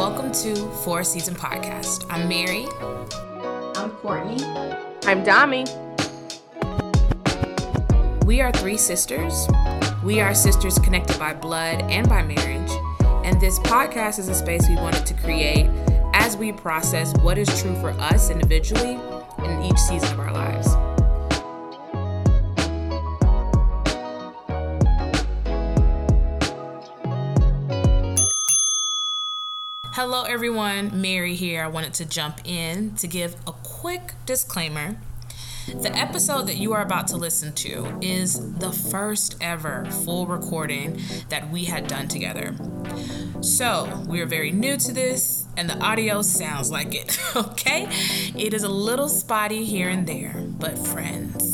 welcome to Four Season Podcast. I'm Mary. I'm Courtney. I'm Dami. We are three sisters. We are sisters connected by blood and by marriage. And this podcast is a space we wanted to create as we process what is true for us individually in each season of our Hello, everyone. Mary here. I wanted to jump in to give a quick disclaimer. The episode that you are about to listen to is the first ever full recording that we had done together. So, we are very new to this, and the audio sounds like it, okay? It is a little spotty here and there, but friends,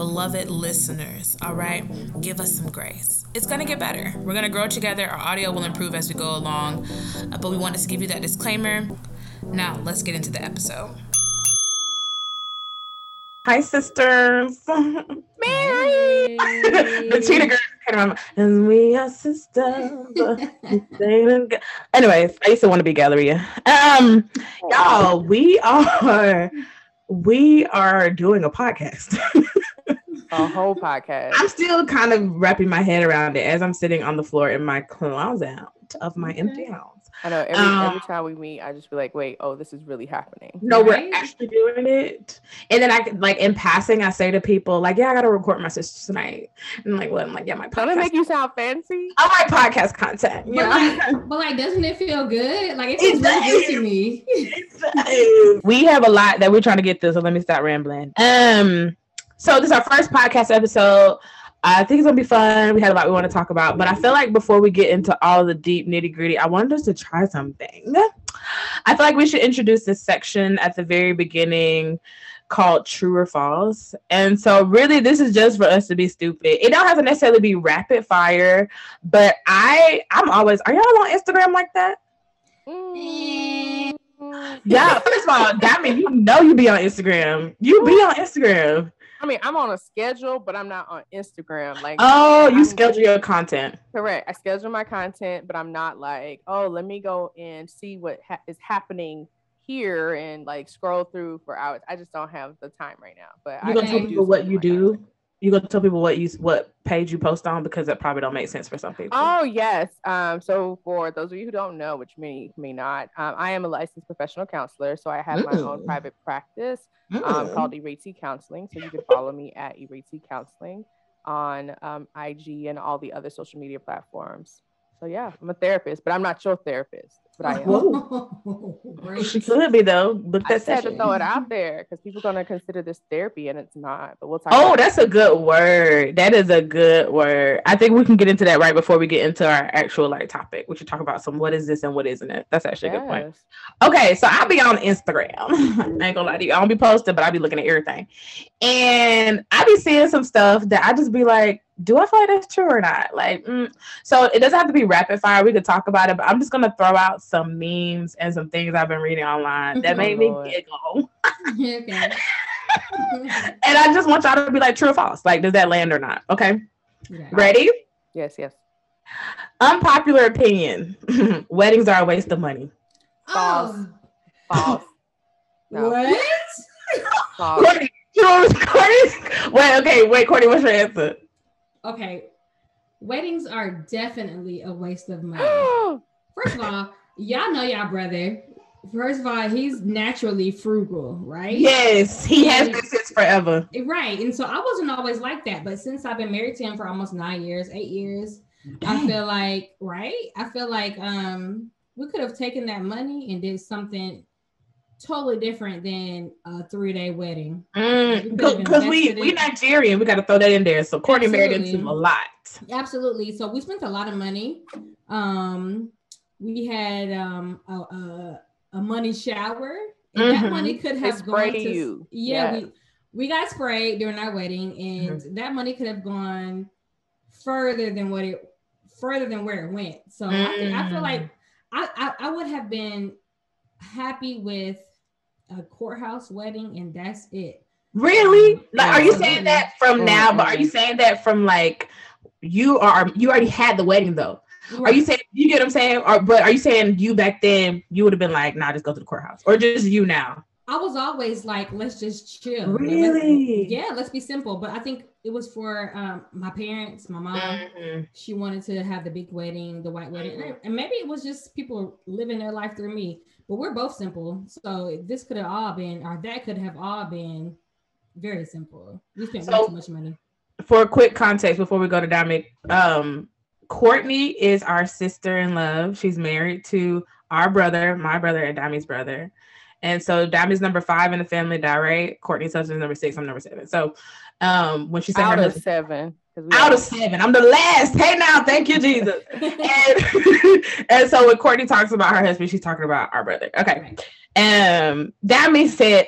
beloved listeners, all right, give us some grace. It's gonna get better. We're gonna grow together. Our audio will improve as we go along, uh, but we wanted to give you that disclaimer. Now, let's get into the episode. Hi, sisters. Mary. the cheetah girl came and we are sisters. Anyways, I used to want to be Galleria. Um, y'all, we are we are doing a podcast. a whole podcast. I'm still kind of wrapping my head around it as I'm sitting on the floor in my closet of my empty house. I know every, Um, every time we meet, I just be like, wait, oh, this is really happening. No, Right? we're actually doing it. And then I could- like in passing, I say to people, like, yeah, I gotta record my sisters tonight. And like, what? I'm like, yeah, my Don't podcast. make you sound fancy? I like podcast content. You But like, but like, doesn't it feel good? Like it It feels really good to me. we have a lot that we're trying to get through, so let me stop rambling. Um, so this is our first podcast episode. I think it's gonna be fun. We had a lot we want to talk about, but I feel like before we get into all the deep nitty gritty, I wanted us to try something. I feel like we should introduce this section at the very beginning called True or False. And so really this is just for us to be stupid. It don't have to necessarily be rapid fire, but I I'm always are y'all on Instagram like that? Mm. Yeah, first of all, mean you know you be on Instagram. You be on Instagram. I mean, I'm on a schedule, but I'm not on Instagram. Like, Oh, you I'm- schedule your content. correct. I schedule my content, but I'm not like, oh, let me go and see what ha- is happening here and like scroll through for hours. I just don't have the time right now. But You I gonna tell people what you do? You gonna tell people what you what page you post on because that probably don't make sense for some people. Oh yes. Um, so for those of you who don't know, which many may not, um, I am a licensed professional counselor. So I have my own Mm. private practice um, Mm. called Erati Counseling. So you can follow me at Erati Counseling on um, IG and all the other social media platforms. So yeah, I'm a therapist, but I'm not your therapist. But I am. Oh, she could be though. Book I that had to throw it out there because people are gonna consider this therapy and it's not. But we'll talk. Oh, about that's a good word. That is a good word. I think we can get into that right before we get into our actual like topic. We should talk about some what is this and what isn't it. That's actually a good point. Okay, so I'll be on Instagram. I ain't gonna lie to you. I don't be posting, but I'll be looking at everything. And I be seeing some stuff that I just be like, do I feel like that's true or not? Like, mm. so it doesn't have to be rapid fire. We could talk about it, but I'm just gonna throw out some memes and some things I've been reading online that Oh, made me giggle. okay. And I just want y'all to be like, true or false? Like, does that land or not? Okay, Yeah. ready? Yes. Yes. Unpopular opinion: Weddings are a waste of money. Oh, False. No. what? False. Courtney, true, Courtney. Wait, okay, wait, Courtney, what's your answer? Okay. Weddings are definitely a waste of money. First of all, y'all know y'all brother. First of all, he's naturally frugal, right? Yes, he has And- been since forever. Right. And so I wasn't always like that, but since I've been married to him for almost nine years, eight years, I feel like, right? I feel like um we could have taken that money and did something totally different than a three-day wedding. Mm, because we invested we Nigerian, we got to throw that in there. So Courtney married into a lot. Absolutely. So we spent a lot of money. Um we had um a, a, a money shower. And Mhm. that money could have gone to you. yeah, we we got sprayed during our wedding, and that money could have gone further than what it further than where it went. So I, feel, I feel Mm. like I, I I would have been happy with a courthouse wedding, and that's it. Really? Like, are you saying that from now? But are you saying that from like you are you already had the wedding though? Are you saying you get what I'm saying? Or but are you saying you back then you would have been like, nah, just go to the courthouse, or just you now? I was always like, let's just chill. Really? Let's, yeah, let's be simple. But I think it was for um, my parents, my mom. Mhm. She wanted to have the big wedding, the white wedding, and- and maybe it was just people living their life through me. But we're both simple, so this could have all been, or that could have all been, very simple. We spent way too much money. For a quick context, before we go to Dominic, um, Courtney is our sister in love. She's married to our brother, my brother, and Dami's brother. And so Dami's number five in the family, die right? Courtney's husband's number six. I'm number seven. So um, when she said Out her of husband, seven. Out of seven, I'm the last. Hey now, thank you, Jesus. and, and so when Courtney talks about her husband, she's talking about our brother. Okay. Um, Dami said,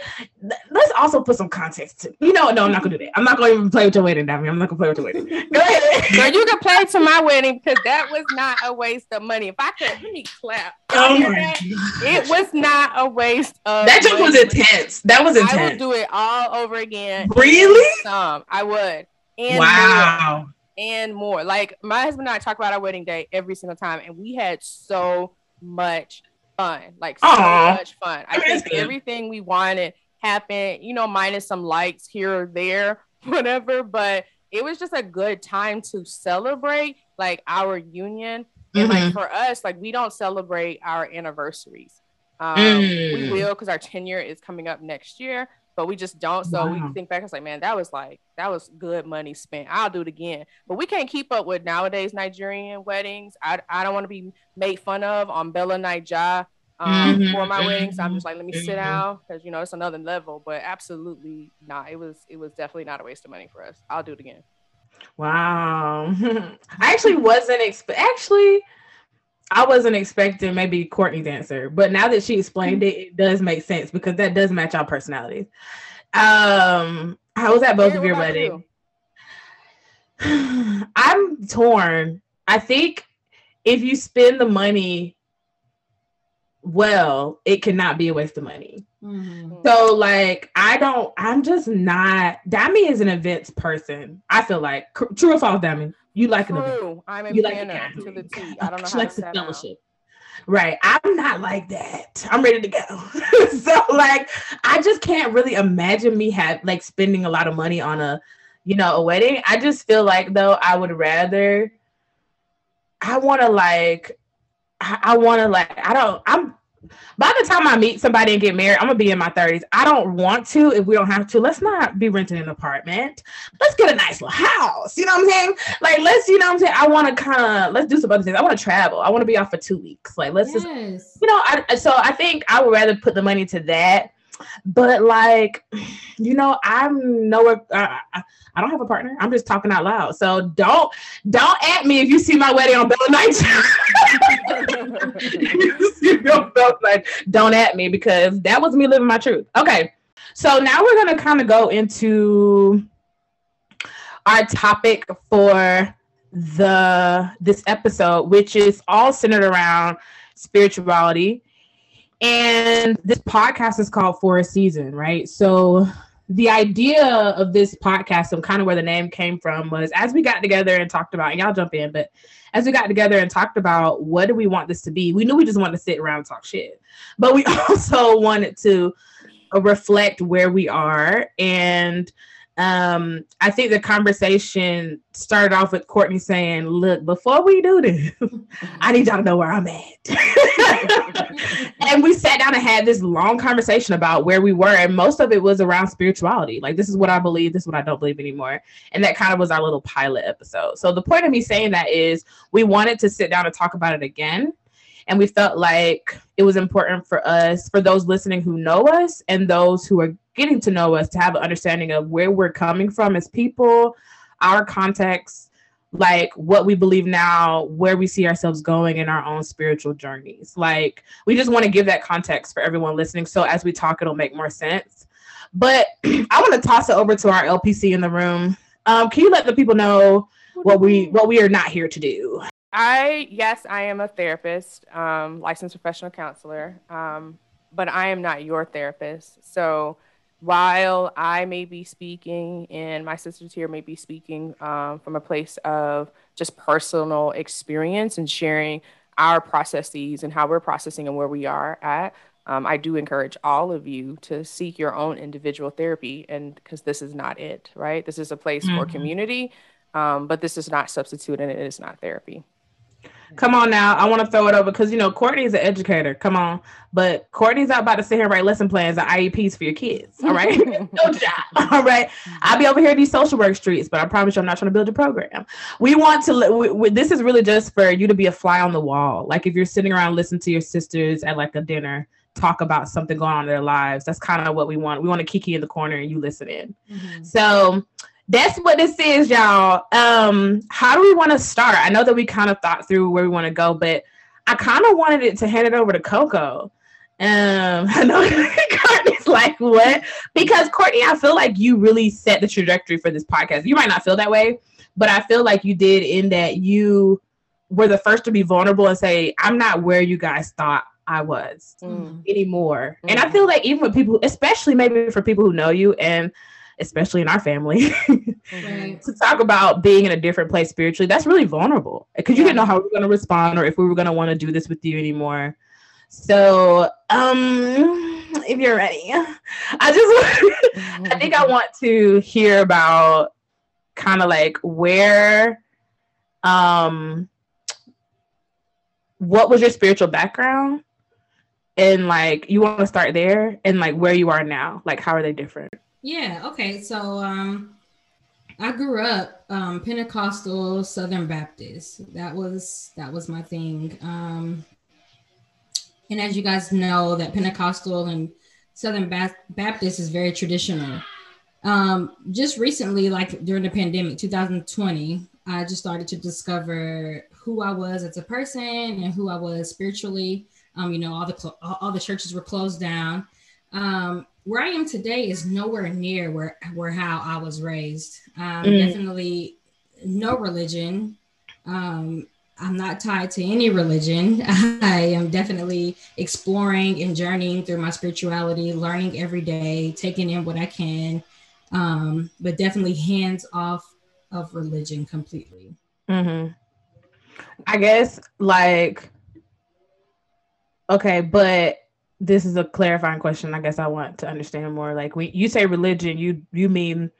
let's also put some context to you know, no, I'm not gonna do that. I'm not gonna even play with your wedding, Dami. I'm not gonna play with your wedding. Go ahead. Girl, you can play to my wedding because that was not a waste of money. If I could, let me clap. Oh my that? God. It was not a waste of That just was intense. That was intense. I would do it all over again. Really? Some I would. And more. Wow. and more. Like my husband and I talk about our wedding day every single time, and we had so much fun. Like so Aw. much fun. I think everything we wanted happened, you know, minus some likes here or there, whatever. But it was just a good time to celebrate like our union. And Mhm. like for us, like we don't celebrate our anniversaries. Um, Mm. We will because our tenure is coming up next year, but we just don't. So Wow. we think back, it's like, man, that was like that was good money spent. I'll do it again. But we can't keep up with nowadays Nigerian weddings. I, I don't want to be made fun of on Bella Naija um, Mhm, for my wedding. So I'm just like, let me sit mhm. down because you know it's another level. But absolutely not. It was it was definitely not a waste of money for us. I'll do it again. Wow. I actually wasn't expect actually I wasn't expecting maybe Courtney's answer, but now that she explained it, it does make sense because that does match our personalities. Um, how was that both Mary, of your wedding? you? I'm torn. I think if you spend the money well, it cannot be a waste of money. Mhm. So like I don't I'm just not Dami is an events person. I feel like true or false, Dami. You like an event. I'm a You like the planner to the T. I don't know She how likes to the set out. fellowship. Right. I'm not like that. I'm ready to go. so like I just can't really imagine me have like spending a lot of money on a you know a wedding. I just feel like though I would rather I want to like I, I want to like I don't I'm by the time I meet somebody and get married, I'm gonna be in my 30s. I don't want to if we don't have to. Let's not be renting an apartment. Let's get a nice little house. You know what I'm saying? Like let's, you know what I'm saying? I want to kind of let's do some other things. I want to travel. I want to be off for two weeks. Like let's just you know, I so I think I would rather put the money to that. But like, you know, I'm nowhere. Uh, I, I don't have a partner. I'm just talking out loud. So don't don't at me if you see my wedding on Bella Naija. You see on Bella Naija, don't at me because that was me living my truth. Okay, so now we're gonna kind of go into our topic for the this episode, which is all centered around spirituality. And this podcast is called For a Season, right? So the idea of this podcast and kind of where the name came from was as we got together and talked about, and y'all jump in, but as we got together and talked about what do we want this to be, we knew we just wanted to sit around and talk shit. But we also wanted to reflect where we are and um i think the conversation started off with courtney saying look before we do this i need y'all to know where i'm at. And we sat down and had this long conversation about where we were and most of it was around spirituality. Like this is what i believe this is what i don't believe anymore. And that kind of was our little pilot episode. So the point of me saying that is we wanted to sit down and talk about it again and we felt like it was important for us for those listening who know us and those who are getting to know us to have an understanding of where we're coming from as people our context like what we believe now where we see ourselves going in our own spiritual journeys. Like we just want to give that context for everyone listening so as we talk it'll make more sense. But i want to toss it over to our lpc in the room. Um, can you let the people know what we what we are not here to do? I yes, I am a therapist, um, licensed professional counselor, um, but I am not your therapist. So while I may be speaking and my sisters here may be speaking um, from a place of just personal experience and sharing our processes and how we're processing and where we are at, um, I do encourage all of you to seek your own individual therapy, and because this is not it, right? This is a place mm-hmm. for community, um, but this is not substitute and it is not therapy. Come on now. I want to throw it over because you know Courtney's an educator. Come on. But Courtney's not about to sit here and write lesson plans and IEPs for your kids. All right. no job. All right. I'll be over here in these social work streets, but I promise you I'm not trying to build a program. We want to we, we, this is really just for you to be a fly on the wall. Like if you're sitting around listening to your sisters at like a dinner talk about something going on in their lives. That's kind of what we want. We want to kiki in the corner and you listen in. Mm-hmm. So that's what this is, y'all. Um, how do we want to start? I know that we kind of thought through where we want to go, but I kind of wanted it to hand it over to Coco. Um, I know Courtney's like, what? Because Courtney, I feel like you really set the trajectory for this podcast. You might not feel that way, but I feel like you did in that you were the first to be vulnerable and say, I'm not where you guys thought I was mm. anymore. Mm. And I feel like even with people, especially maybe for people who know you and especially in our family, mm-hmm. to talk about being in a different place spiritually, that's really vulnerable because you didn't know how we were going to respond or if we were going to want to do this with you anymore. So, um, if you're ready, I just, I think I want to hear about kind of like where, um, what was your spiritual background? And like, you want to start there and like where you are now, like, how are they different? Yeah. Okay. So um, I grew up um, Pentecostal Southern Baptist. That was that was my thing. Um, and as you guys know, that Pentecostal and Southern ba- Baptist is very traditional. Um, just recently, like during the pandemic, 2020, I just started to discover who I was as a person and who I was spiritually. Um, you know, all the cl- all the churches were closed down. Um, where I am today is nowhere near where where how I was raised. Um, mm. Definitely no religion. Um, I'm not tied to any religion. I am definitely exploring and journeying through my spirituality, learning every day, taking in what I can, um, but definitely hands off of religion completely. Mm-hmm. I guess like okay, but this is a clarifying question. I guess I want to understand more. Like when you say religion, you you mean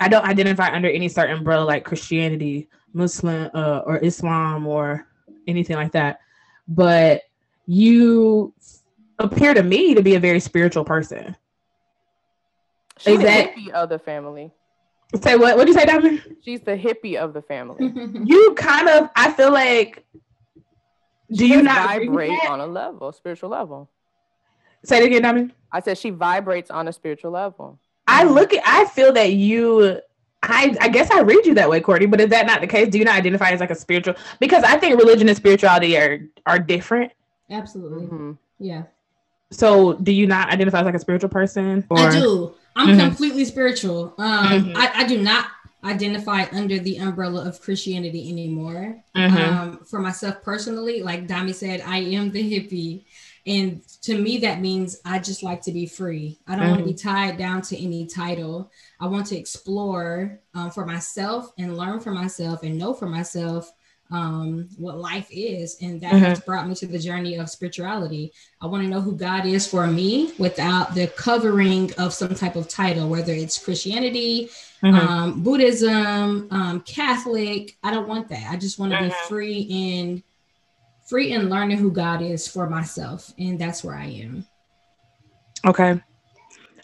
I don't identify under any certain umbrella like Christianity, Muslim, uh, or Islam or anything like that. But you appear to me to be a very spiritual person. She's is that, hippie of the family. Say what? What do you say, Diamond? She's the hippie of the family. you kind of, I feel like. Do you not vibrate on a level, spiritual level? Say it again, Diamond. I said she vibrates on a spiritual level. I look at, I feel that you, I, I guess I read you that way, Courtney. But is that not the case? Do you not identify as like a spiritual? Because I think religion and spirituality are are different. Absolutely. Mm-hmm. Yeah. So, do you not identify as like a spiritual person? Or? I do. I'm mm-hmm. completely spiritual. Um, mm-hmm. I, I do not identify under the umbrella of Christianity anymore. Mm-hmm. Um, for myself personally, like Dami said, I am the hippie. And to me, that means I just like to be free. I don't mm-hmm. want to be tied down to any title. I want to explore um, for myself and learn for myself and know for myself um, what life is. And that mm-hmm. has brought me to the journey of spirituality. I want to know who God is for me without the covering of some type of title, whether it's Christianity, mm-hmm. um, Buddhism, um, Catholic. I don't want that. I just want to mm-hmm. be free in free in learning who God is for myself, and that's where I am. Okay.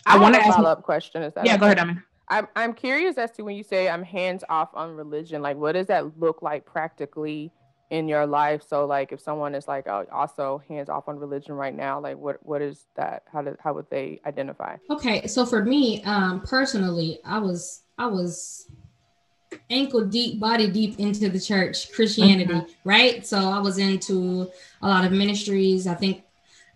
I, I want to ask follow up question. Is that yeah? Okay? Go ahead, Amy. I'm I'm curious as to when you say I'm hands off on religion. Like, what does that look like practically in your life? So, like, if someone is like oh, also hands off on religion right now, like, what what is that? How did how would they identify? Okay, so for me, um, personally, I was I was ankle deep, body deep into the church, Christianity, mm-hmm. right? So I was into a lot of ministries. I think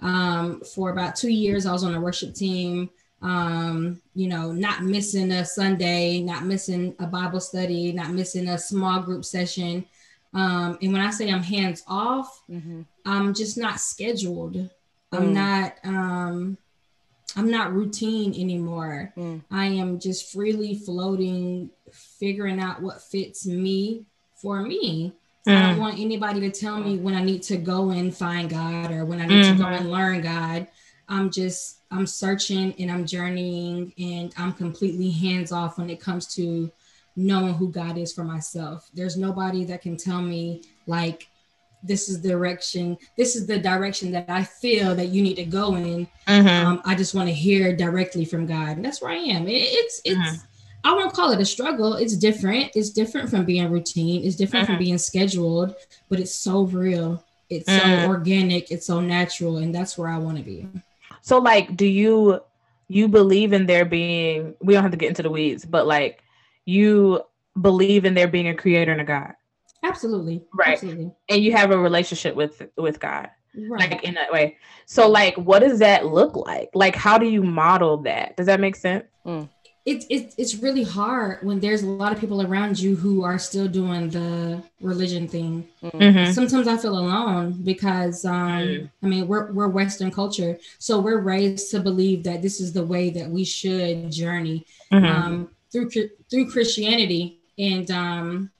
um, for about two years, I was on a worship team. Um, you know, not missing a Sunday, not missing a Bible study, not missing a small group session. Um, and when I say I'm hands off, mm-hmm. I'm just not scheduled. Mm. I'm not. Um, I'm not routine anymore. Mm. I am just freely floating, figuring out what fits me for me. Mm. I don't mm. want anybody to tell me when I need to go and find God or when I need mm-hmm. to go mm-hmm. and learn God. I'm just I'm searching and I'm journeying and I'm completely hands off when it comes to knowing who God is for myself. There's nobody that can tell me like this is the direction this is the direction that i feel that you need to go in mm-hmm. um, i just want to hear directly from god and that's where i am it, it's it's mm-hmm. I won't call it a struggle it's different it's different from being routine it's different mm-hmm. from being scheduled but it's so real it's so mm-hmm. organic it's so natural and that's where i want to be so like do you you believe in there being we don't have to get into the weeds but like you believe in there being a creator and a god Absolutely. Right. Absolutely. And you have a relationship with with God. Right. Like in that way. So like what does that look like? Like how do you model that? Does that make sense? Mm. It's it, it's really hard when there's a lot of people around you who are still doing the religion thing. Mm-hmm. Sometimes I feel alone because um, mm. I mean we're we're Western culture, so we're raised to believe that this is the way that we should journey mm-hmm. um, through through Christianity, and um,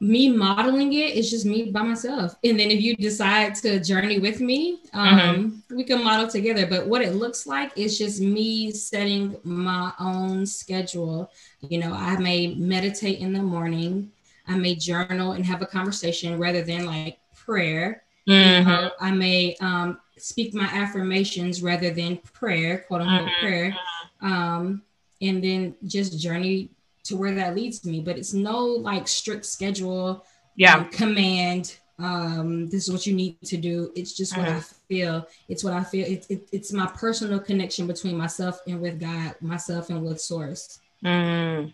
me modeling it is just me by myself. And then if you decide to journey with me, um, mm-hmm. we can model together. But what it looks like is just me setting my own schedule. You know, I may meditate in the morning, I may journal and have a conversation rather than like prayer. Mm-hmm. You know, I may um, speak my affirmations rather than prayer, quote unquote mm-hmm. prayer. Um, and then just journey to where that leads me but it's no like strict schedule yeah. um, command um this is what you need to do. It's just what uh-huh. i feel. It's what i feel. It, it, it's my personal connection between myself and with god myself and with source. Mm.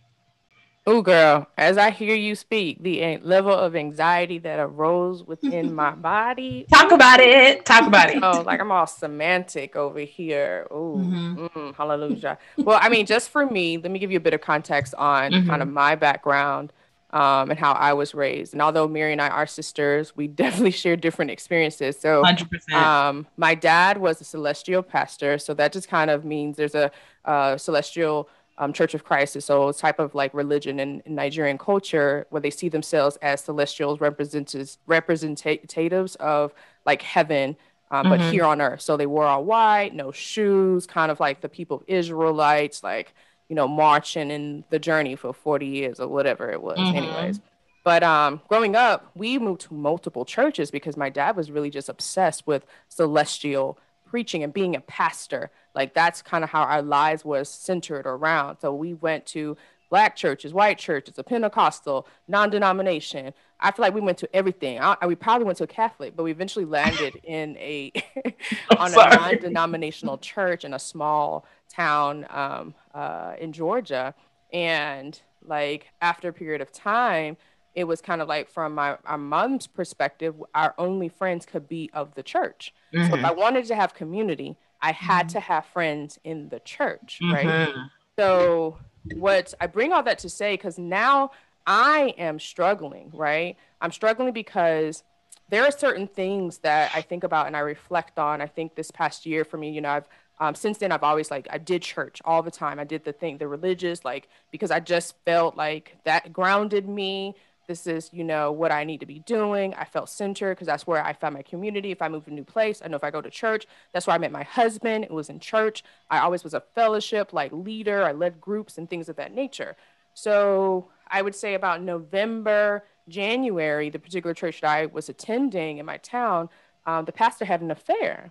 Oh, girl, as I hear you speak, the level of anxiety that arose within my body. Talk about it. Talk about it. Oh, like I'm all semantic over here. Oh, mm-hmm. mm, hallelujah. well, I mean, just for me, let me give you a bit of context on mm-hmm. kind of my background um, and how I was raised. And although Mary and I are sisters, we definitely share different experiences. So, 100%. Um, my dad was a celestial pastor. So that just kind of means there's a uh, celestial um, Church of Christ is so type of like religion in, in, Nigerian culture where they see themselves as celestials representatives representatives of like heaven, um, mm-hmm. but here on earth. So they wore all white, no shoes, kind of like the people of Israelites, like you know, marching in the journey for 40 years or whatever it was, mm-hmm. anyways. But um, growing up, we moved to multiple churches because my dad was really just obsessed with celestial preaching and being a pastor. Like that's kind of how our lives was centered around. So we went to black churches, white churches, a Pentecostal, non-denomination. I feel like we went to everything. I, we probably went to a Catholic, but we eventually landed in a on a non-denominational church in a small town um, uh, in Georgia. And like after a period of time, it was kind of like from my our mom's perspective, our only friends could be of the church. Mm-hmm. So if mm-hmm. I wanted to have community, I had mm-hmm. to have friends in the church, right? Mm-hmm. So what I bring all that to say because now I am struggling, right? I'm struggling because there are certain things that I think about and I reflect on. I think this past year for me, you know, I've um, since then I've always like I did church all the time. I did the thing, the religious, like because I just felt like that grounded me this is you know what i need to be doing. I felt centered because that's where i found my community. If i move to a new place i know if i go to church that's where i met my husband. It was in church. I always was a fellowship like leader. I led groups and things of that nature. So i would say about november january the particular church that i was attending in my town um, the pastor had an affair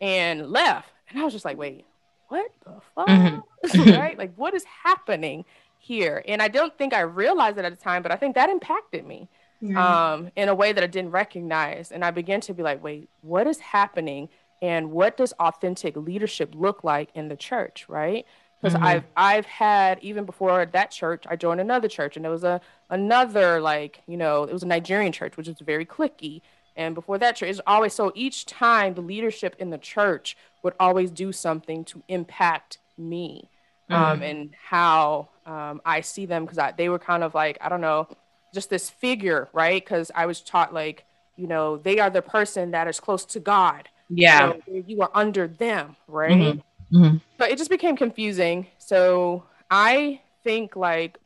and left. And i was just like wait what the fuck? Mm-hmm. right like what is happening here. And I don't think I realized it at the time, but I think that impacted me um, in a way that I didn't recognize. And I began to be like, wait, what is happening? And what does authentic leadership look like in the church, right? Because mm-hmm. I've I've had even before that church, I joined another church, and it was a another like you know it was a Nigerian church, which was very clicky. And before that church, it's always so each time the leadership in the church would always do something to impact me um, mm-hmm. and how um, I see them because they were kind of like I don't know, just this figure, right? Because I was taught like you know they are the person that is close to God. Yeah, so you are under them, right? Mm-hmm. Mm-hmm. But it just became confusing. So I think like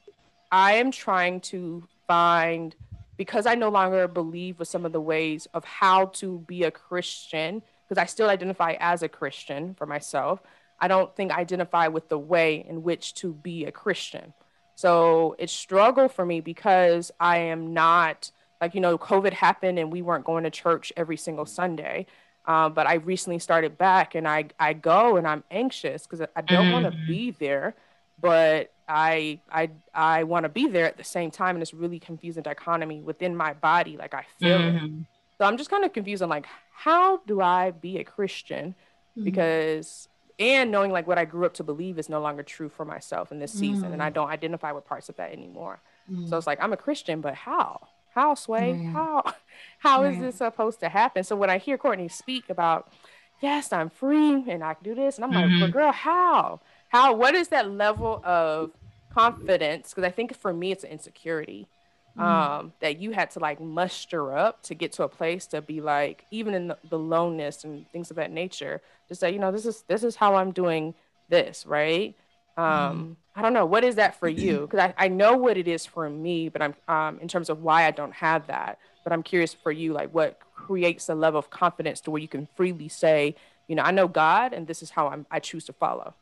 I am trying to find because I no longer believe with some of the ways of how to be a Christian, because I still identify as a Christian for myself. I don't think I identify with the way in which to be a Christian. So it's struggle for me because I am not like you know COVID happened and we weren't going to church every single Sunday. Uh, but I recently started back and I I go and I'm anxious because I don't mm-hmm. want to be there, but I I I want to be there at the same time and it's really confusing dichotomy within my body like I feel mm-hmm. it. So I'm just kind of confused on like how do I be a Christian mm-hmm. because and knowing like what I grew up to believe is no longer true for myself in this season, mm. and I mm. don't identify with parts of that anymore. Mm. So it's like I'm a Christian, but how? How sway? Mm. How? How is this supposed to happen? So when I hear Courtney speak about, yes, I'm free and I can do this, and I'm mm-hmm. like, but girl, how? How? What is that level of confidence? Because I think for me, it's an insecurity. Mm. um, that you had to like muster up to get to a place to be like, even in the, the lowness and things of that nature, to say, you know, this is this is how I'm doing this, right? Um, mm. I don't know what is that for you because I, I know what it is for me, but I'm um, in terms of why I don't have that. But I'm curious for you, like what creates a level of confidence to where you can freely say, you know, I know God, and this is how I'm I choose to follow.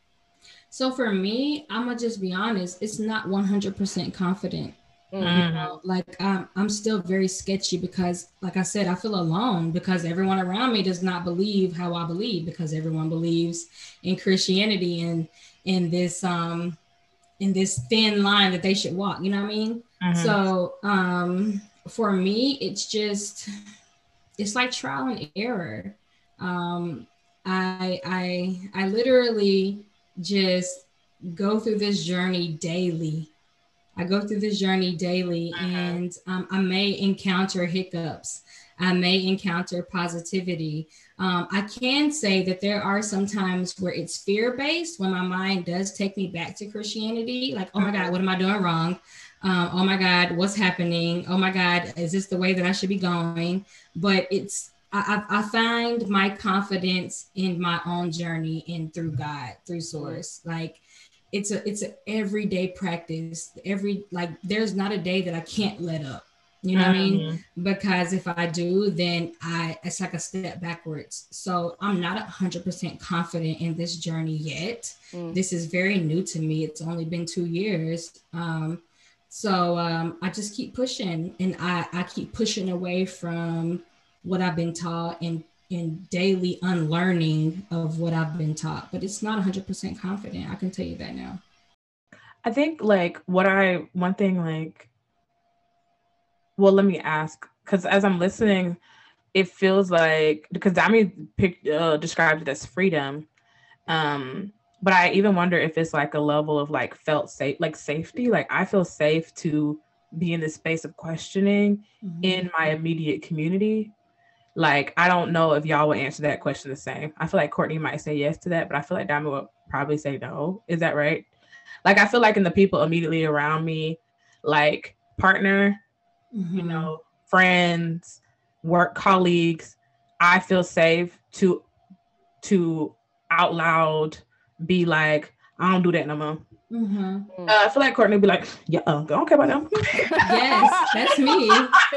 So for me, I'm gonna just be honest. It's not 100% confident. Mm-hmm. You know, like I'm, I'm still very sketchy because, like I said, I feel alone because everyone around me does not believe how I believe because everyone believes in Christianity and in this um in this thin line that they should walk. You know what I mean? Mm-hmm. So um for me, it's just it's like trial and error. Um, I I I literally just go through this journey daily I go through this journey daily uh-huh. and um, I may encounter hiccups. I may encounter positivity. Um, I can say that there are some times where it's fear based when my mind does take me back to Christianity. Like, oh my God, what am I doing wrong? Um, oh my God, what's happening? Oh my God, is this the way that I should be going? But it's, I, I, find my confidence in my own journey and through God, through Source. Like, it's a it's an everyday practice. Every like there's not a day that I can't let up. You know mm-hmm. what I mean? Mm-hmm. Because if I do, then I it's like a step backwards. So I'm not hundred percent confident in this journey yet. Mm. This is very new to me. It's only been two years. Um, so um, I just keep pushing, and I I keep pushing away from what I've been taught and in daily unlearning of what I've been taught, but it's not 100% confident. I can tell you that now. I think like what I one thing like well let me ask cuz as I'm listening it feels like because Dami picked uh, described it as freedom um but I even wonder if it's like a level of like felt safe like safety like I feel safe to be in the space of questioning mm-hmm. in my immediate community like, I don't know if y'all will answer that question the same. I feel like Courtney might say yes to that, but I feel like Diamond will probably say no. Is that right? Like, I feel like in the people immediately around me, like partner, mm-hmm. you know, friends, work colleagues, I feel safe to to out loud be like, I don't do that no more. Mm-hmm. Uh, I feel like Courtney would be like, yeah, uh, I don't care about them. yes, that's me.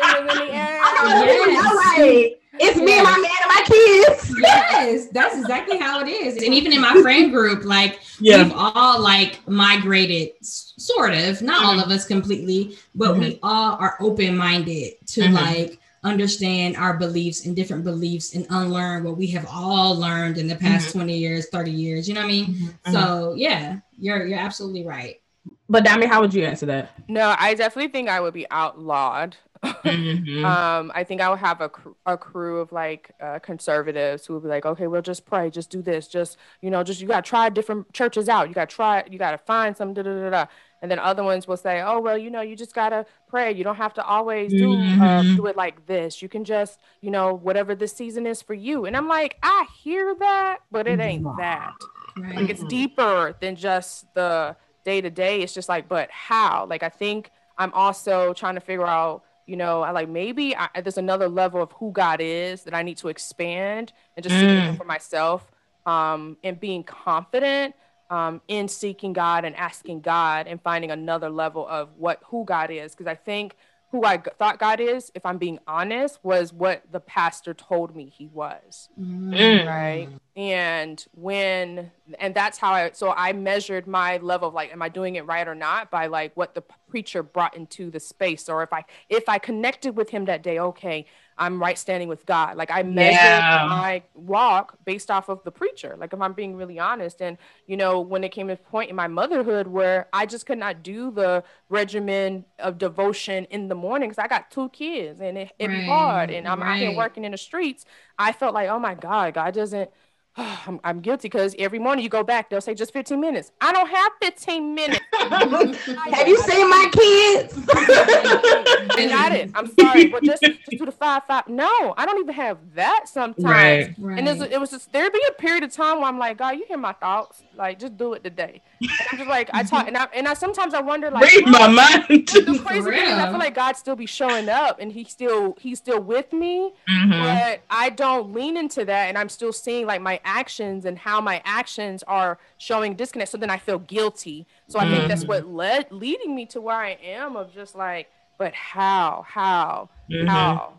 yes. All right. It's yes. me and my man and my kids. yes, that's exactly how it is. And even in my friend group, like yeah. we've all like migrated, sort of, not mm-hmm. all of us completely, but mm-hmm. we all are open-minded to mm-hmm. like understand our beliefs and different beliefs and unlearn what we have all learned in the past mm-hmm. 20 years, 30 years. You know what I mean? Mm-hmm. So yeah, you're you're absolutely right. But Dami, how would you answer that? No, I definitely think I would be outlawed. Mm-hmm. um, I think I would have a, cr- a crew of like uh, conservatives who would be like, okay, we'll just pray, just do this, just you know, just you got to try different churches out. You got to try, you got to find some da da da da. And then other ones will say, oh well, you know, you just gotta pray. You don't have to always do mm-hmm. uh, do it like this. You can just, you know, whatever the season is for you. And I'm like, I hear that, but it ain't that. Right. Like it's deeper than just the day to day. It's just like, but how? Like I think I'm also trying to figure out, you know, I like maybe I, there's another level of who God is that I need to expand and just mm. see for myself. um, and being confident um, in seeking God and asking God and finding another level of what who God is. Because I think who I thought God is, if I'm being honest, was what the pastor told me he was. Mm. Right. And when, and that's how I, so I measured my level of like, am I doing it right or not by like what the preacher brought into the space. Or if I, if I connected with him that day, okay, I'm right standing with God. Like I measure yeah. my walk based off of the preacher. Like if I'm being really honest. And you know, when it came to a point in my motherhood where I just could not do the regimen of devotion in the morning because I got two kids and it, it's right. hard and I'm right. out here working in the streets. I felt like, oh my God, God doesn't I'm, I'm guilty because every morning you go back, they'll say just 15 minutes. I don't have 15 minutes. have you seen my kids? I got it. I'm sorry, but just, just do the five five. No, I don't even have that sometimes. Right. Right. And it was just there'd be a period of time where I'm like, God, you hear my thoughts. Like, just do it today. And I'm just like, I talk, and I and I sometimes I wonder, like, read my mind. The crazy thing is, I feel like God still be showing up, and He still He's still with me, mm-hmm. but I don't lean into that, and I'm still seeing like my actions and how my actions are showing disconnect. So then I feel guilty. So I mm-hmm. think that's mm-hmm. what led leading me to where I am of just like, but how, how, mm-hmm. how,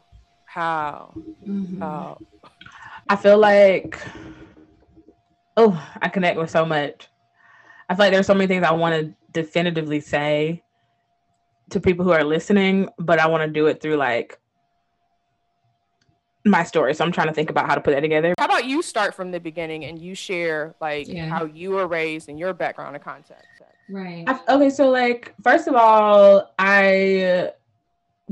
how, mm-hmm. how. I feel like oh, I connect with so much. I feel like there's so many things I want to definitively say to people who are listening, but I want to do it through like my story. So I'm trying to think about how to put that together. How about you start from the beginning and you share like yeah. how you were raised and your background and context? Right. I, okay, so like first of all, I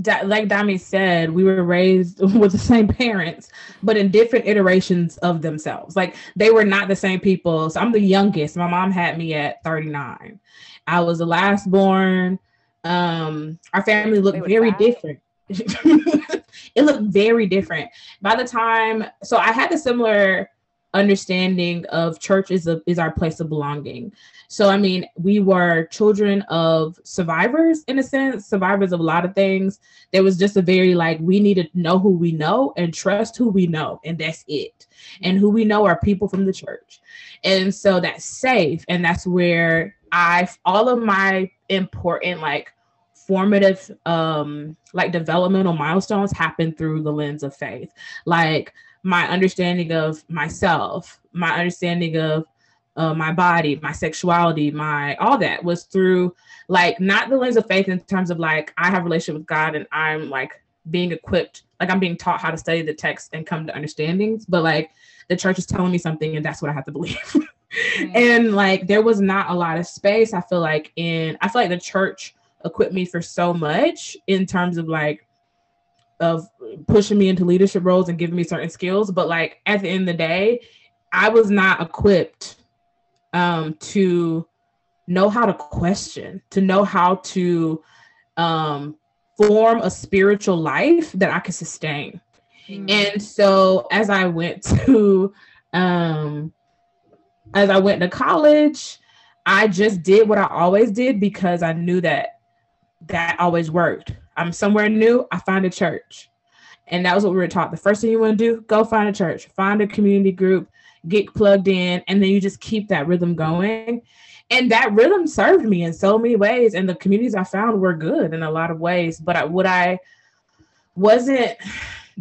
like Dami said, we were raised with the same parents, but in different iterations of themselves. Like they were not the same people. So I'm the youngest. My mom had me at 39. I was the last born. Um, our family looked very different. it looked very different. By the time, so I had a similar understanding of church is a, is our place of belonging. So, I mean, we were children of survivors in a sense, survivors of a lot of things. There was just a very like, we need to know who we know and trust who we know, and that's it. And who we know are people from the church. And so that's safe. And that's where I, all of my important, like, formative um like developmental milestones happen through the lens of faith like my understanding of myself my understanding of uh, my body, my sexuality, my all that was through like not the lens of faith in terms of like I have a relationship with God and I'm like being equipped, like I'm being taught how to study the text and come to understandings, but like the church is telling me something and that's what I have to believe. mm-hmm. And like there was not a lot of space, I feel like in I feel like the church equipped me for so much in terms of like of pushing me into leadership roles and giving me certain skills, but like at the end of the day, I was not equipped um, to know how to question, to know how to um, form a spiritual life that I could sustain. Mm-hmm. And so as I went to um, as I went to college, I just did what I always did because I knew that that always worked. I'm somewhere new, I find a church. And that was what we were taught. The first thing you want to do, go find a church, find a community group, get plugged in, and then you just keep that rhythm going. And that rhythm served me in so many ways. And the communities I found were good in a lot of ways. But what I wasn't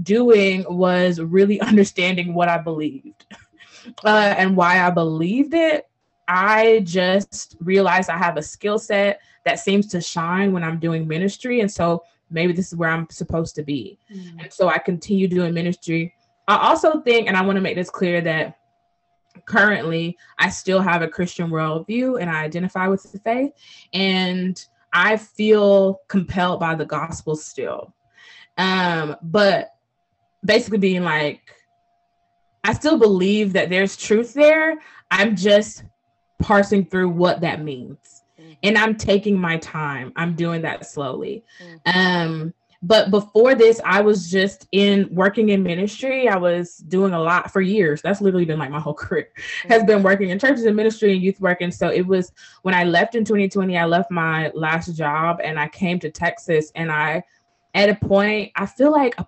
doing was really understanding what I believed uh, and why I believed it. I just realized I have a skill set that seems to shine when I'm doing ministry. And so maybe this is where I'm supposed to be. Mm. And so I continue doing ministry. I also think, and I want to make this clear that currently I still have a Christian worldview and I identify with the faith. And I feel compelled by the gospel still. Um, but basically being like, I still believe that there's truth there. I'm just parsing through what that means. Mm-hmm. And I'm taking my time. I'm doing that slowly. Mm-hmm. Um, but before this i was just in working in ministry i was doing a lot for years that's literally been like my whole career has been working in churches and ministry and youth work and so it was when i left in 2020 i left my last job and i came to texas and i at a point i feel like a,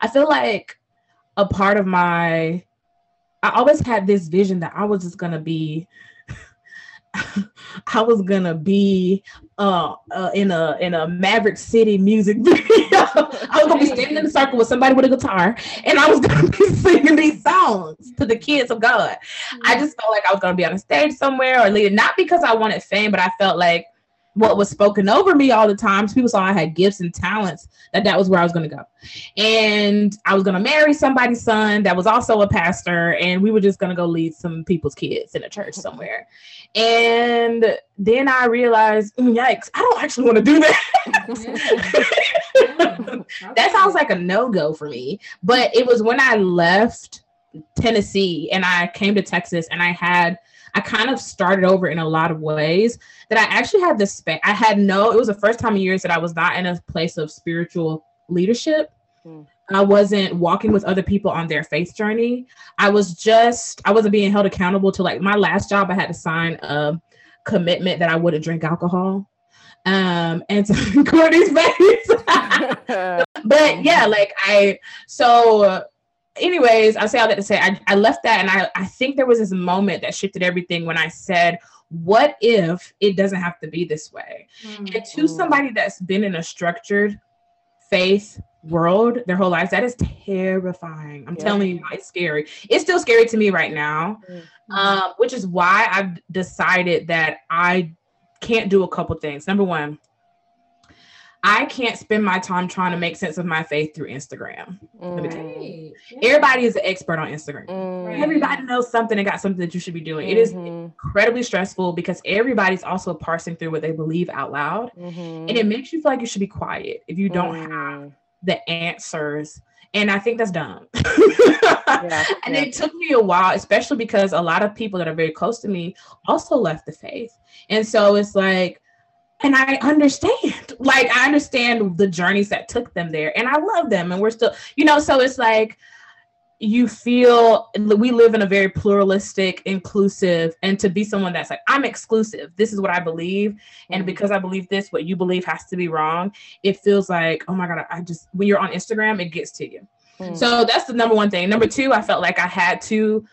i feel like a part of my I always had this vision that I was just gonna be I was gonna be uh, uh, in a in a Maverick City music video. I was gonna be standing in a circle with somebody with a guitar, and I was gonna be singing these songs to the kids of God. I just felt like I was gonna be on a stage somewhere or leading, not because I wanted fame, but I felt like what was spoken over me all the times. People saw I had gifts and talents, that that was where I was going to go. And I was going to marry somebody's son that was also a pastor, and we were just going to go lead some people's kids in a church somewhere. And then I realized, mm, yikes, I don't actually want to do that. that sounds like a no go for me. But it was when I left Tennessee and I came to Texas and I had I kind of started over in a lot of ways that I actually had this space. I had no, it was the first time in years that I was not in a place of spiritual leadership. Hmm. I wasn't walking with other people on their faith journey. I was just, I wasn't being held accountable to like my last job. I had to sign a commitment that I wouldn't drink alcohol. Um, and to Courtney's face. but yeah, like I, so anyways, I say all that to say I, I left that and I, I think there was this moment that shifted everything when I said, what if it doesn't have to be this way? Mm-hmm. And to somebody that's been in a structured faith world their whole lives, that is terrifying. I'm yeah. telling you, it's scary. It's still scary to me right now, mm-hmm. um, which is why I've decided that I can't do a couple things. Number one, I can't spend my time trying to make sense of my faith through Instagram. Mm. Everybody is an expert on Instagram. Mm. Everybody knows something and got something that you should be doing. Mm-hmm. It is mm-hmm. incredibly stressful because everybody's also parsing through what they believe out loud. Mm-hmm. And it makes you feel like you should be quiet if you don't have mm. the answers. And I think that's dumb. yeah, and yeah. it took me a while, especially because a lot of people that are very close to me also left the faith. And so it's like, and I understand. Like I understand the journeys that took them there, and I love them, and we're still, you know. So it's like you feel we live in a very pluralistic, inclusive, and to be someone that's like I'm exclusive. This is what I believe, and mm-hmm. because I believe this, what you believe has to be wrong. It feels like oh my god, I just when you're on Instagram, it gets to you. Mm-hmm. So that's the number one thing. Number two, I felt like I had to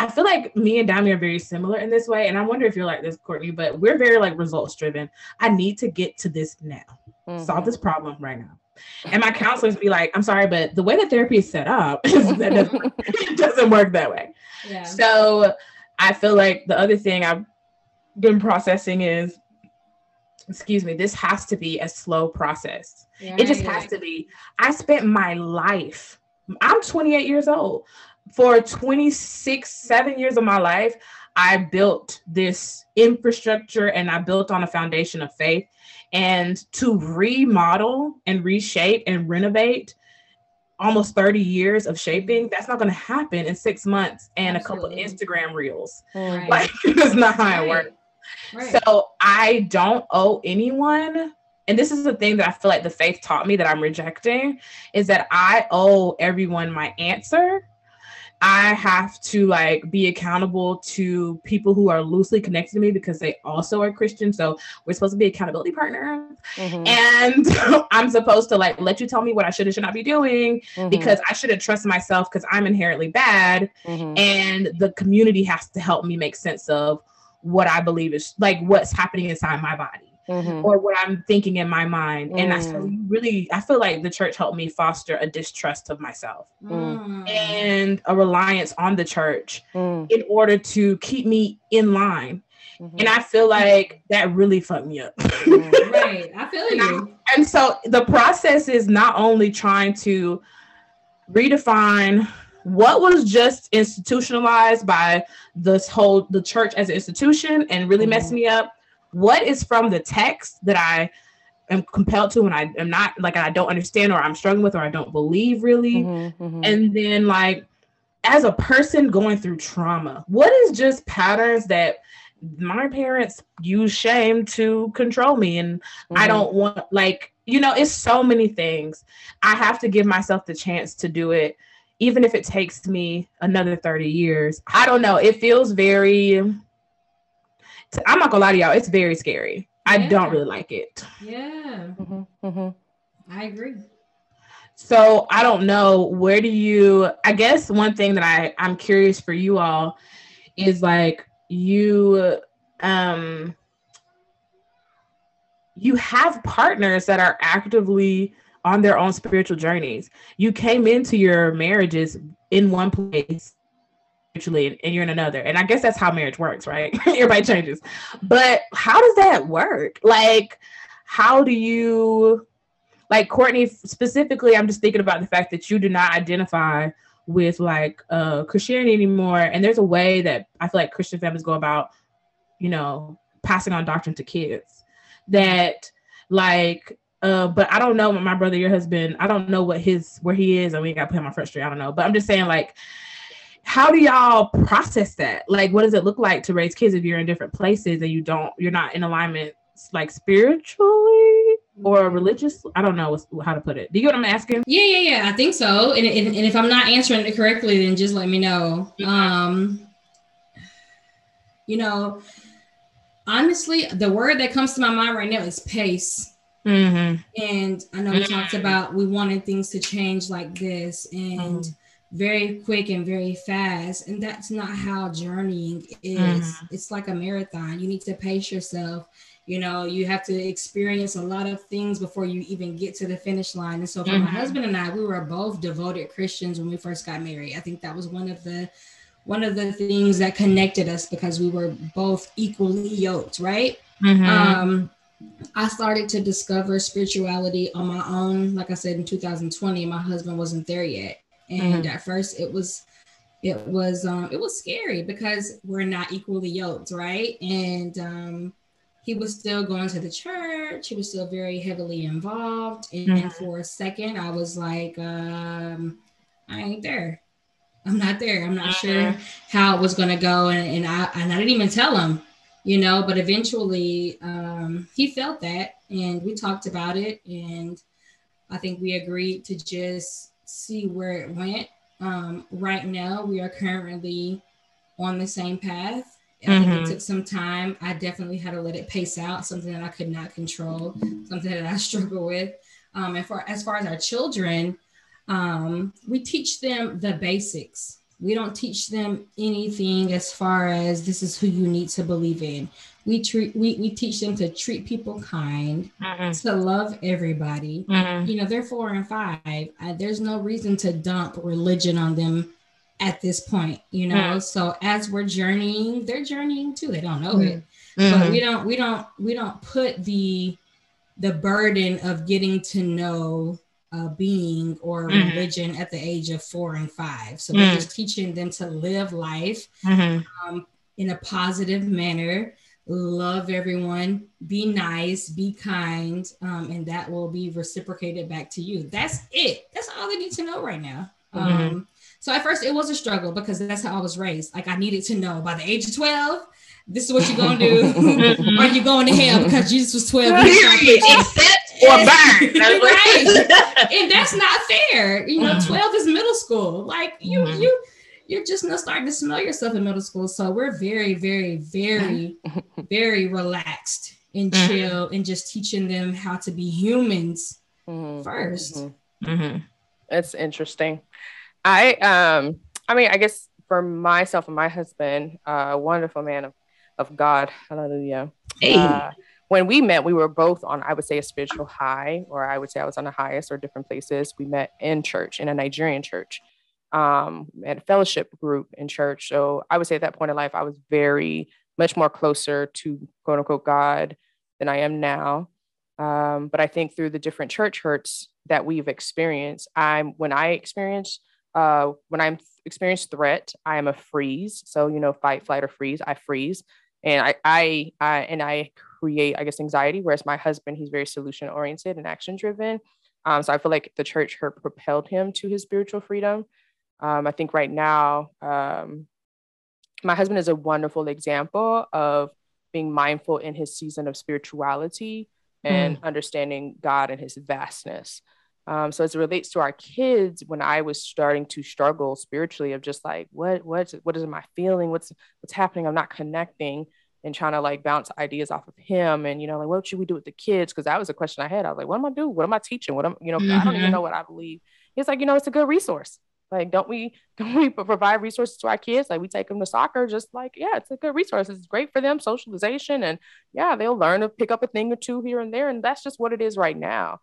I feel like me and Dami are very similar in this way. And I wonder if you're like this, Courtney, but we're very like results driven. I need to get to this now, mm-hmm. solve this problem right now. And my counselors be like, I'm sorry, but the way that therapy is set up, that doesn't, it doesn't work that way. Yeah. So I feel like the other thing I've been processing is, excuse me, this has to be a slow process. Yeah, it just has to be. I spent my life, I'm 28 years old for 26, seven years of my life, I built this infrastructure and I built on a foundation of faith. And to remodel and reshape and renovate almost 30 years of shaping, that's not going to happen in six months and Absolutely. a couple Instagram reels. Right. Like, it's not how it works. Right. So I don't owe anyone. And this is the thing that I feel like the faith taught me that I'm rejecting is that I owe everyone my answer I have to like be accountable to people who are loosely connected to me because they also are Christian. So we're supposed to be accountability partners. Mm-hmm. And I'm supposed to like let you tell me what I should and should not be doing mm-hmm. because I shouldn't trust myself because I'm inherently bad. Mm-hmm. And the community has to help me make sense of what I believe is like what's happening inside my body mm-hmm. or what I'm thinking in my mind. Mm. And I mm. really, I feel like the church helped me foster a distrust of myself mm. and a reliance on the church mm. in order to keep me in line. Mm-hmm. And I feel like that really fucked me up. Mm. right. I feel you. And, I, and so the process is not only trying to redefine what was just institutionalized by this whole the church as an institution and really mm. messed me up what is from the text that I am compelled to and I am not like I don't understand or I'm struggling with or I don't believe really. Mm-hmm, mm-hmm. And then like as a person going through trauma, what is just patterns that my parents use shame to control me and mm-hmm. I don't want like you know it's so many things. I have to give myself the chance to do it even if it takes me another 30 years. I don't know, it feels very I'm not gonna lie to y'all, it's very scary. I don't really like it. Yeah. Mm-hmm, mm-hmm. I agree. so I don't know where do you I guess one thing that I I'm curious for you all is like you um you have partners that are actively on their own spiritual journeys. You came into your marriages in one place spiritually and you're in another. And I guess that's how marriage works, right? Everybody changes. But how does that work? Like how do you like Courtney specifically I'm just thinking about the fact that you do not identify with like uh Christianity anymore and there's a way that I feel like Christian families go about you know passing on doctrine to kids that like uh, but I don't know my brother, your husband. I don't know what his where he is, we got to put him on Front Street. I don't know, but I'm just saying, like, how do y'all process that? Like, what does it look like to raise kids if you're in different places and you don't, you're not in alignment, like spiritually or religious? I don't know how to put it. Do you get what I'm asking? Yeah, yeah, yeah. I think so. And, and, and if I'm not answering it correctly, then just let me know. Mm-hmm. Um, you know, honestly, the word that comes to my mind right now is pace. Mm-hmm. And I know we mm-hmm. talked about we wanted things to change like this and mm-hmm. Very quick and very fast. And that's not how journeying is. Mm-hmm. It's like a marathon. You need to pace yourself. You know, you have to experience a lot of things before you even get to the finish line. And so, for my mm-hmm. husband and I, we were both devoted Christians when we first got married. I think that was one of the one of the things that connected us because we were both equally yoked, right? Mm-hmm. Um, I started to discover spirituality on my own, like I said in 2020. My husband wasn't there yet, and mm-hmm. at first it was, it was, um, it was scary because we're not equally yoked, right? And um, he was still going to the church. He was still very heavily involved, and, mm-hmm. for a second, I was like, um, I ain't there. I'm not there. I'm not sure uh-huh. how it was going to go. And, and I, and I didn't even tell him, you know, but eventually um, he felt that and we talked about it. And I think we agreed to just see where it went. Um, right now, we are currently on the same path. I mm-hmm. think it mm-hmm. took some time. I definitely had to let it pace out, something that I could not control, something that I struggle with. Um, and for as far as our children, um, we teach them the basics. We don't teach them anything as far as this is who you need to believe in. We treat we, we teach them to treat people kind, mm-hmm. to love everybody. Mm-hmm. You know, they're four and five. I, there's no reason to dump religion on them at this point. You know, mm-hmm. so as we're journeying, they're journeying too. They don't know it, but mm-hmm. we don't we don't we don't put the the burden of getting to know a being or mm-hmm. religion at the age of four and five. So we're just teaching them to live life mm-hmm. um, in a positive manner, love everyone, be nice, be kind, um, and that will be reciprocated back to you. That's it. That's all they need to know right now. Mm-hmm. Um, so at first it was a struggle because that's how I was raised. Like I needed to know by the age of 12, this is what you're gonna do. Are you're going to hell because Jesus was 12? or burn. right. and that's not fair. You know, mm-hmm. 12 is middle school. Like you, mm-hmm. you, you're just not starting to smell yourself in middle school. So we're very, very, very, very relaxed and mm-hmm. chill and just teaching them how to be humans 1st mm-hmm. mm-hmm. That's interesting. I um I mean I guess for myself and my husband, a uh, wonderful man of, of God, hallelujah. Hey. Uh, when we met, we were both on, I would say, a spiritual high, or I would say I was on the highest or different places. We met in church, in a Nigerian church, um, at a fellowship group in church. So I would say at that point in life, I was very much more closer to quote unquote God than I am now. Um, but I think through the different church hurts that we've experienced, I'm when I experience uh, when I'm experience threat, I am a freeze. So you know, fight, flight, or freeze. I freeze, and I, I, I and I create, I guess, anxiety. Whereas my husband, he's very solution oriented and action driven. Um, so I feel like the church hurt propelled him to his spiritual freedom. Um, I think right now, um, my husband is a wonderful example of being mindful in his season of spirituality and mm. understanding God and his vastness. Um, so as it relates to our kids, when I was starting to struggle spiritually, of just like what what what is my feeling? What's what's happening? I'm not connecting and trying to like bounce ideas off of him and you know like what should we do with the kids because that was a question i had i was like what am i doing what am i teaching what am I you know mm-hmm. i don't even mm-hmm. know what i believe he's like you know it's a good resource like don't we don't we provide resources to our kids like we take them to soccer just like yeah it's a good resource it's great for them socialization and yeah they'll learn to pick up a thing or two here and there and that's just what it is right now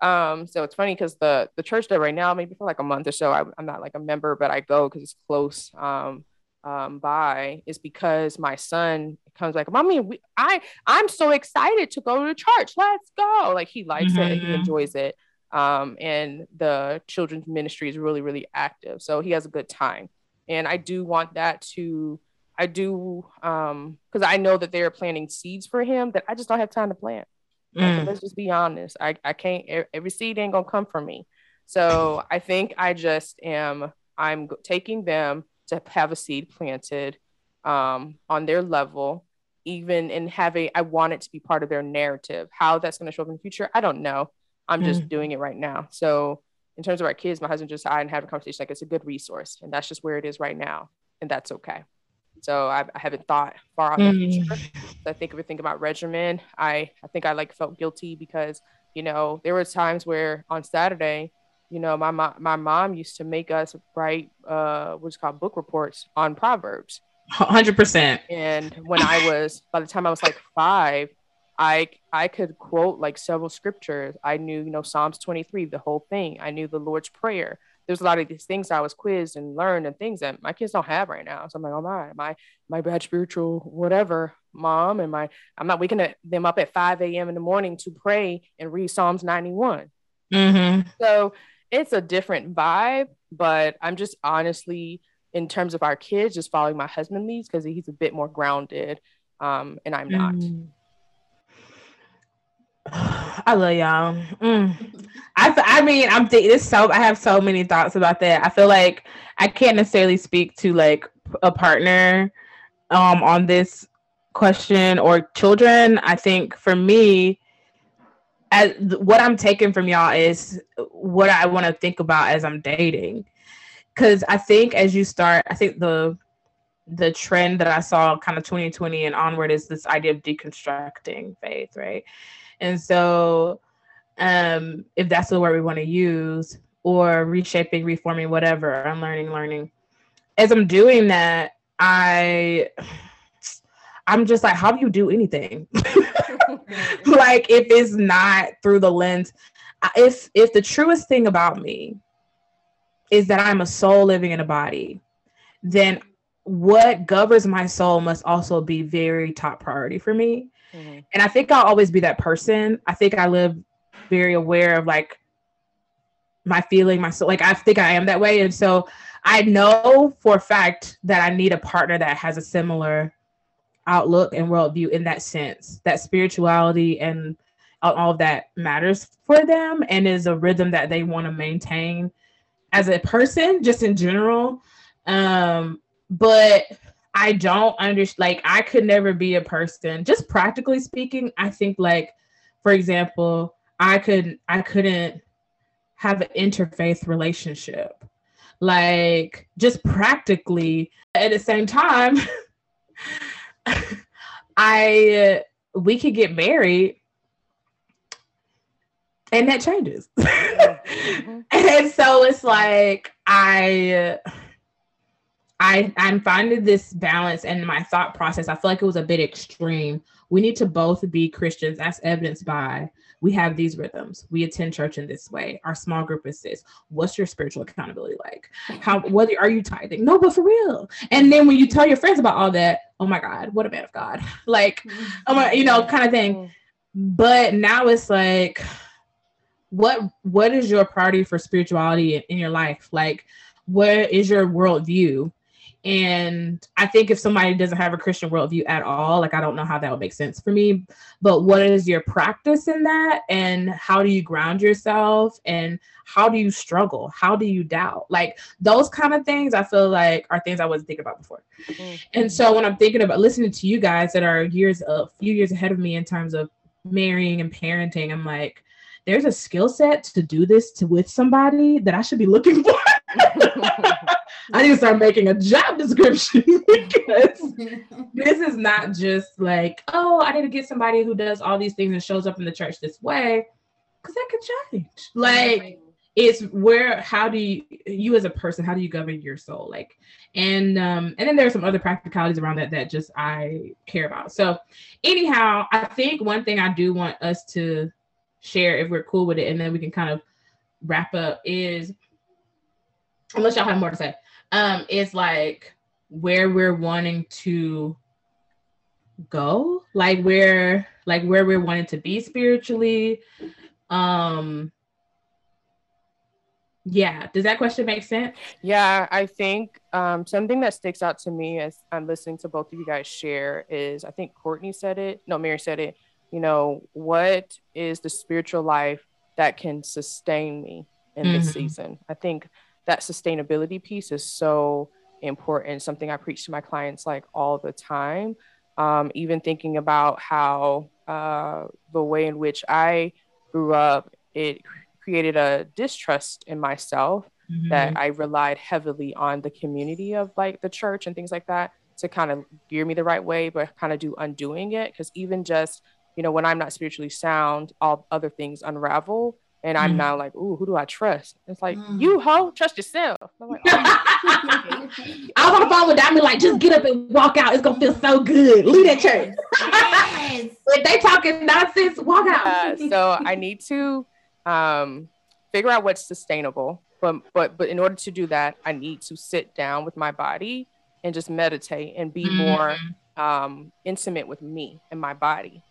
um so it's funny because the the church that right now maybe for like a month or so I, i'm not like a member but i go because it's close um um, by is because my son comes like, "Mommy, we, I I'm so excited to go to church. Let's go!" Like he likes mm-hmm. it, he enjoys it, um, and the children's ministry is really really active, so he has a good time. And I do want that to, I do, um, because I know that they're planting seeds for him that I just don't have time to plant. Mm. Like, let's just be honest. I I can't. Every seed ain't gonna come from me. So I think I just am. I'm taking them to have a seed planted um, on their level, even in having, I want it to be part of their narrative. How that's going to show up in the future, I don't know. I'm just mm. doing it right now. So, in terms of our kids, my husband just I and had a conversation like it's a good resource, and that's just where it is right now, and that's okay. So I, I haven't thought far out in the future. Mm. I think if we think about regimen, I I think I like felt guilty because you know there were times where on Saturday you know, my mom, my mom used to make us write uh, what's called book reports on Proverbs. Hundred percent. And when I was, by the time I was like five, I I could quote like several scriptures. I knew, you know, Psalms twenty three, the whole thing. I knew the Lord's prayer. There's a lot of these things I was quizzed and learned and things that my kids don't have right now. So I'm like, oh my, my my bad spiritual whatever mom and my I'm not waking them up at 5 a.m. in the morning to pray and read Psalms 91. Mm-hmm. So it's a different vibe, but I'm just honestly, in terms of our kids, just following my husband leads because he's a bit more grounded, um, and I'm not. I love y'all. Mm. I I mean I'm th- this so I have so many thoughts about that. I feel like I can't necessarily speak to like a partner um on this question or children. I think for me, as what I'm taking from y'all is what I want to think about as I'm dating. Cause I think as you start, I think the the trend that I saw kind of 2020 and onward is this idea of deconstructing faith, right? And so um if that's the word we want to use, or reshaping, reforming, whatever, unlearning, learning. Learning. As I'm doing that, I I'm just like, how do you do anything? like if it's not through the lens, if if the truest thing about me is that I'm a soul living in a body, then what governs my soul must also be very top priority for me. Mm-hmm. And I think I'll always be that person. I think I live very aware of like my feeling, my soul. Like I think I am that way. And so I know for a fact that I need a partner that has a similar outlook and worldview in that sense that spirituality and all of that matters for them and is a rhythm that they want to maintain as a person just in general um but i don't understand like i could never be a person just practically speaking i think like for example i could i couldn't have an interfaith relationship like just practically at the same time I we could get married and that changes. mm-hmm. and so it's like I I I'm finding this balance and my thought process. I feel like it was a bit extreme. We need to both be Christians, as evidenced by we have these rhythms. We attend church in this way. Our small group is this. What's your spiritual accountability like? How what are you tithing? No, but for real. And then when you tell your friends about all that, oh my God, what a man of God. Like, oh my, you know, mm-hmm. kind of thing. But now it's like, what what is your priority for spirituality in, in your life? Like, what is your worldview? And I think if somebody doesn't have a Christian worldview at all, like I don't know how that would make sense for me. But what is your practice in that? And how do you ground yourself? And how do you struggle? How do you doubt? Like those kind of things, I feel like are things I wasn't thinking about before. Mm-hmm. And so when I'm thinking about listening to you guys that are years a few years ahead of me in terms of marrying and parenting, I'm like, there's a skill set to do this to with somebody that I should be looking for. I need to start making a job description because this is not just like, oh, I need to get somebody who does all these things and shows up in the church this way, because that could change. Like, it's where how do you you as a person how do you govern your soul like and um and then there are some other practicalities around that that just i care about so anyhow i think one thing i do want us to share if we're cool with it and then we can kind of wrap up is unless y'all have more to say. Um is like where we're wanting to go like where like where we're wanting to be spiritually. Um yeah does that question make sense? Yeah i think um, something that sticks out to me as i'm listening to both of you guys share is i think courtney said it no mary said it you know what is the spiritual life that can sustain me in mm-hmm. this season? I think that sustainability piece is so important something i preach to my clients like all the time um, even thinking about how uh, the way in which i grew up it created a distrust in myself mm-hmm. that I relied heavily on the community of like the church and things like that to kind of gear me the right way, but kind of do undoing it. Because even just, you know, when I'm not spiritually sound, all other things unravel. And I'm mm. now like, ooh, who do I trust? It's like, mm. you ho, trust yourself. Like, oh. I was on the phone with Diamond, like, just get up and walk out. It's gonna feel so good. Leave that church. Yes. if they talking nonsense, walk out. Uh, so I need to um, figure out what's sustainable. But but but in order to do that, I need to sit down with my body and just meditate and be mm-hmm. more um, intimate with me and my body,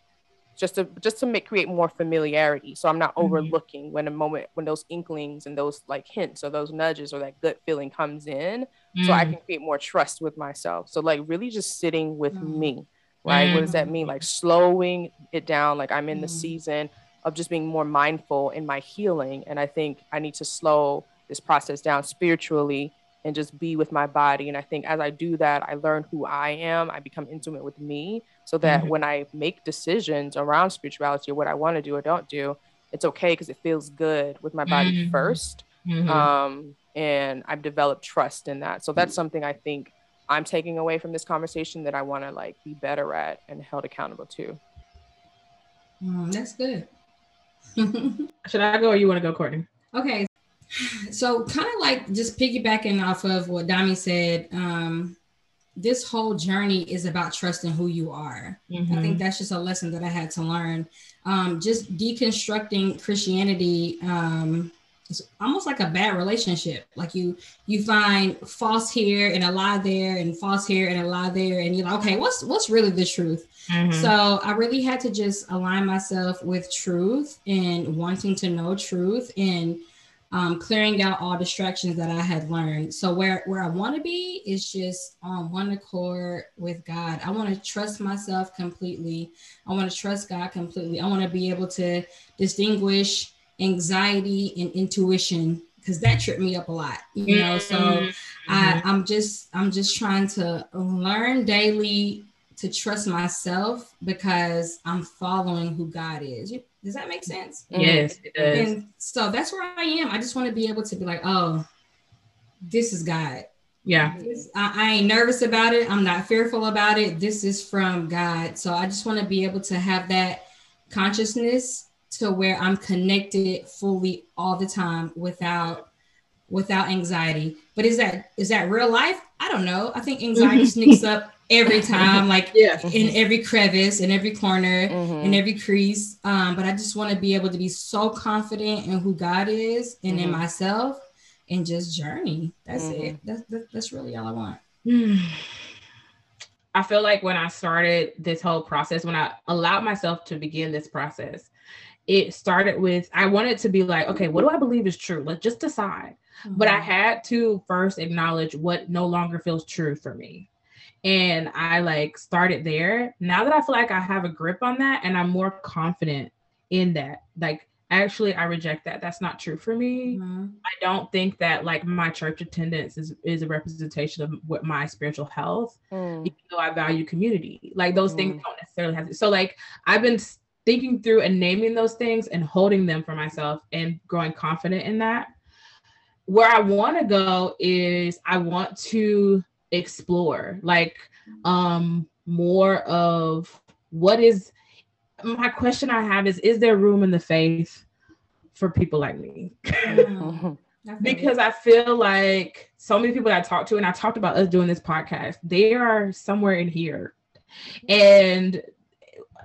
just to just to make create more familiarity. So I'm not mm-hmm. overlooking when a moment when those inklings and those like hints or those nudges or that gut feeling comes in, mm-hmm. so I mm. can create more trust with myself. So like really just sitting with mm. me, right? What does that mean? Like slowing it down. Like I'm in the mm. season of just being more mindful in my healing. And I think I need to slow this process down spiritually and just be with my body. And I think as I do that, I learn who I am. I become intimate with me so that mm-hmm. when I make decisions around spirituality or what I want to do or don't do, it's okay because it feels good with my body mm-hmm. 1st mm-hmm. um, and I've developed trust in that. So that's something I think I'm taking away from this conversation that I want to like be better at and held accountable to. Mm, that's good. Should I go or you want to go, Courtney? Okay. So kind of like just piggybacking off of what Dami said, um, this whole journey is about trusting who you are. Mm-hmm. I think that's just a lesson that I had to learn. Um, just deconstructing Christianity um, it's almost like a bad relationship. Like you you find false here and a lie there, and false here and a lie there, and you're like, okay, what's what's really the truth? Mm-hmm. So I really had to just align myself with truth and wanting to know truth and um, clearing out all distractions that I had learned. So where where I want to be is just on one accord with God. I want to trust myself completely. I want to trust God completely. I want to be able to distinguish anxiety and intuition because that tripped me up a lot you know so mm-hmm. I, i'm just i'm just trying to learn daily to trust myself because i'm following who god is does that make sense mm-hmm. yes it does. and so that's where i am i just want to be able to be like oh this is god yeah I, I ain't nervous about it i'm not fearful about it this is from god so i just want to be able to have that consciousness to where I'm connected fully all the time without without anxiety. But is that is that real life? I don't know. I think anxiety sneaks up every time, like yeah. in every crevice, in every corner, mm-hmm. in every crease. Um, but I just want to be able to be so confident in who God is and mm-hmm. in myself and just journey. That's mm-hmm. it. That's, that's, that's really all I want. I feel like when I started this whole process, when I allowed myself to begin this process, it started with I wanted to be like, okay, what do I believe is true? Let's just decide. Mm-hmm. But I mm-hmm. had to first acknowledge what no longer feels true for me. And I like started there. Now that I feel like I have a grip on that and I'm more confident in that, like actually I reject that. That's not true for me. Mm-hmm. I don't think that like my church attendance is, is a representation of what my spiritual health, mm. even though I value community. Like those mm. things don't necessarily have to. So like I've been thinking through and naming those things and holding them for myself and growing confident in that where I want to go is I want to explore like um more of what is my question I have is is there room in the faith for people like me? I because I feel like so many people that I talk to, and I talked about us doing this podcast, they are somewhere in here. And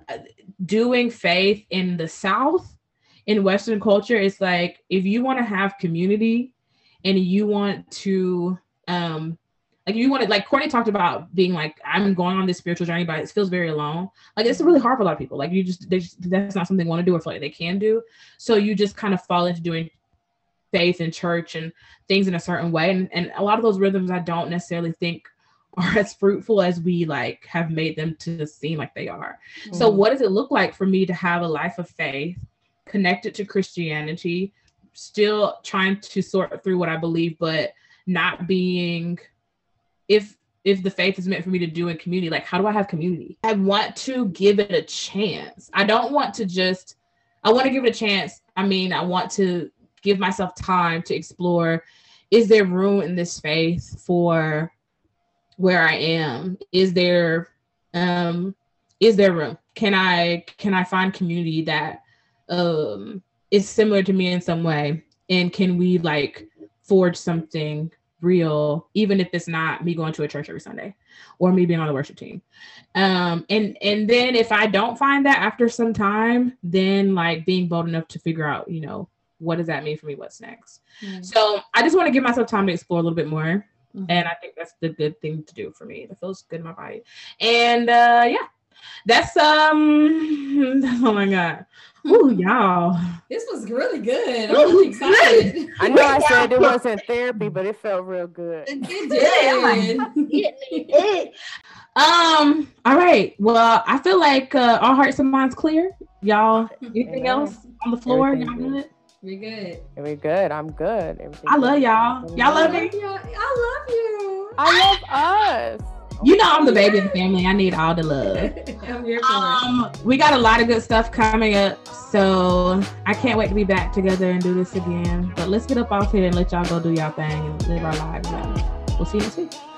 uh, doing faith in the South, in Western culture, it's like if you want to have community and you want to, um, like you want to, like Courtney talked about being like, I'm going on this spiritual journey, but it feels very alone. Like it's really hard for a lot of people. Like you just, they just that's not something they want to do or feel like they can do. So you just kind of fall into doing faith and church and things in a certain way and, and a lot of those rhythms i don't necessarily think are as fruitful as we like have made them to seem like they are so Mm. what does it look like for me to have a life of faith connected to christianity still trying to sort through what i believe but not being if if the faith is meant for me to do in community like how do i have community? I want to give it a chance. I don't want to just i want to give it a chance. I mean i want to give myself time to explore is there room in this space for where i am? Is there um is there room? Can i can i find community that um is similar to me in some way? And can we like forge something real even if it's not me going to a church every sunday or me being on the worship team. Um and and then if i don't find that after some time then like being bold enough to figure out you know what does that mean for me? What's next? Mm. so i just want to give myself time to explore a little bit more Mhm. and i think that's the good thing to do for me. It feels good in my body. And uh yeah that's um oh my god. got Ooh, y'all This was really good. I'm really excited. I know I said it wasn't therapy, but it felt real good. It did. um all right well i feel like uh our hearts and minds clear y'all anything Amen. else on the floor y'all good We're good. We're good. I'm good. Everything i love y'all y'all love me love. I love you. I love us. You know i'm the baby of the family i need all the love I'm here for it. Um, we got a lot of good stuff coming up, so I can't wait to be back together and do this again. But let's get up off here and let y'all go do y'all thing and live our lives. We'll see you next week.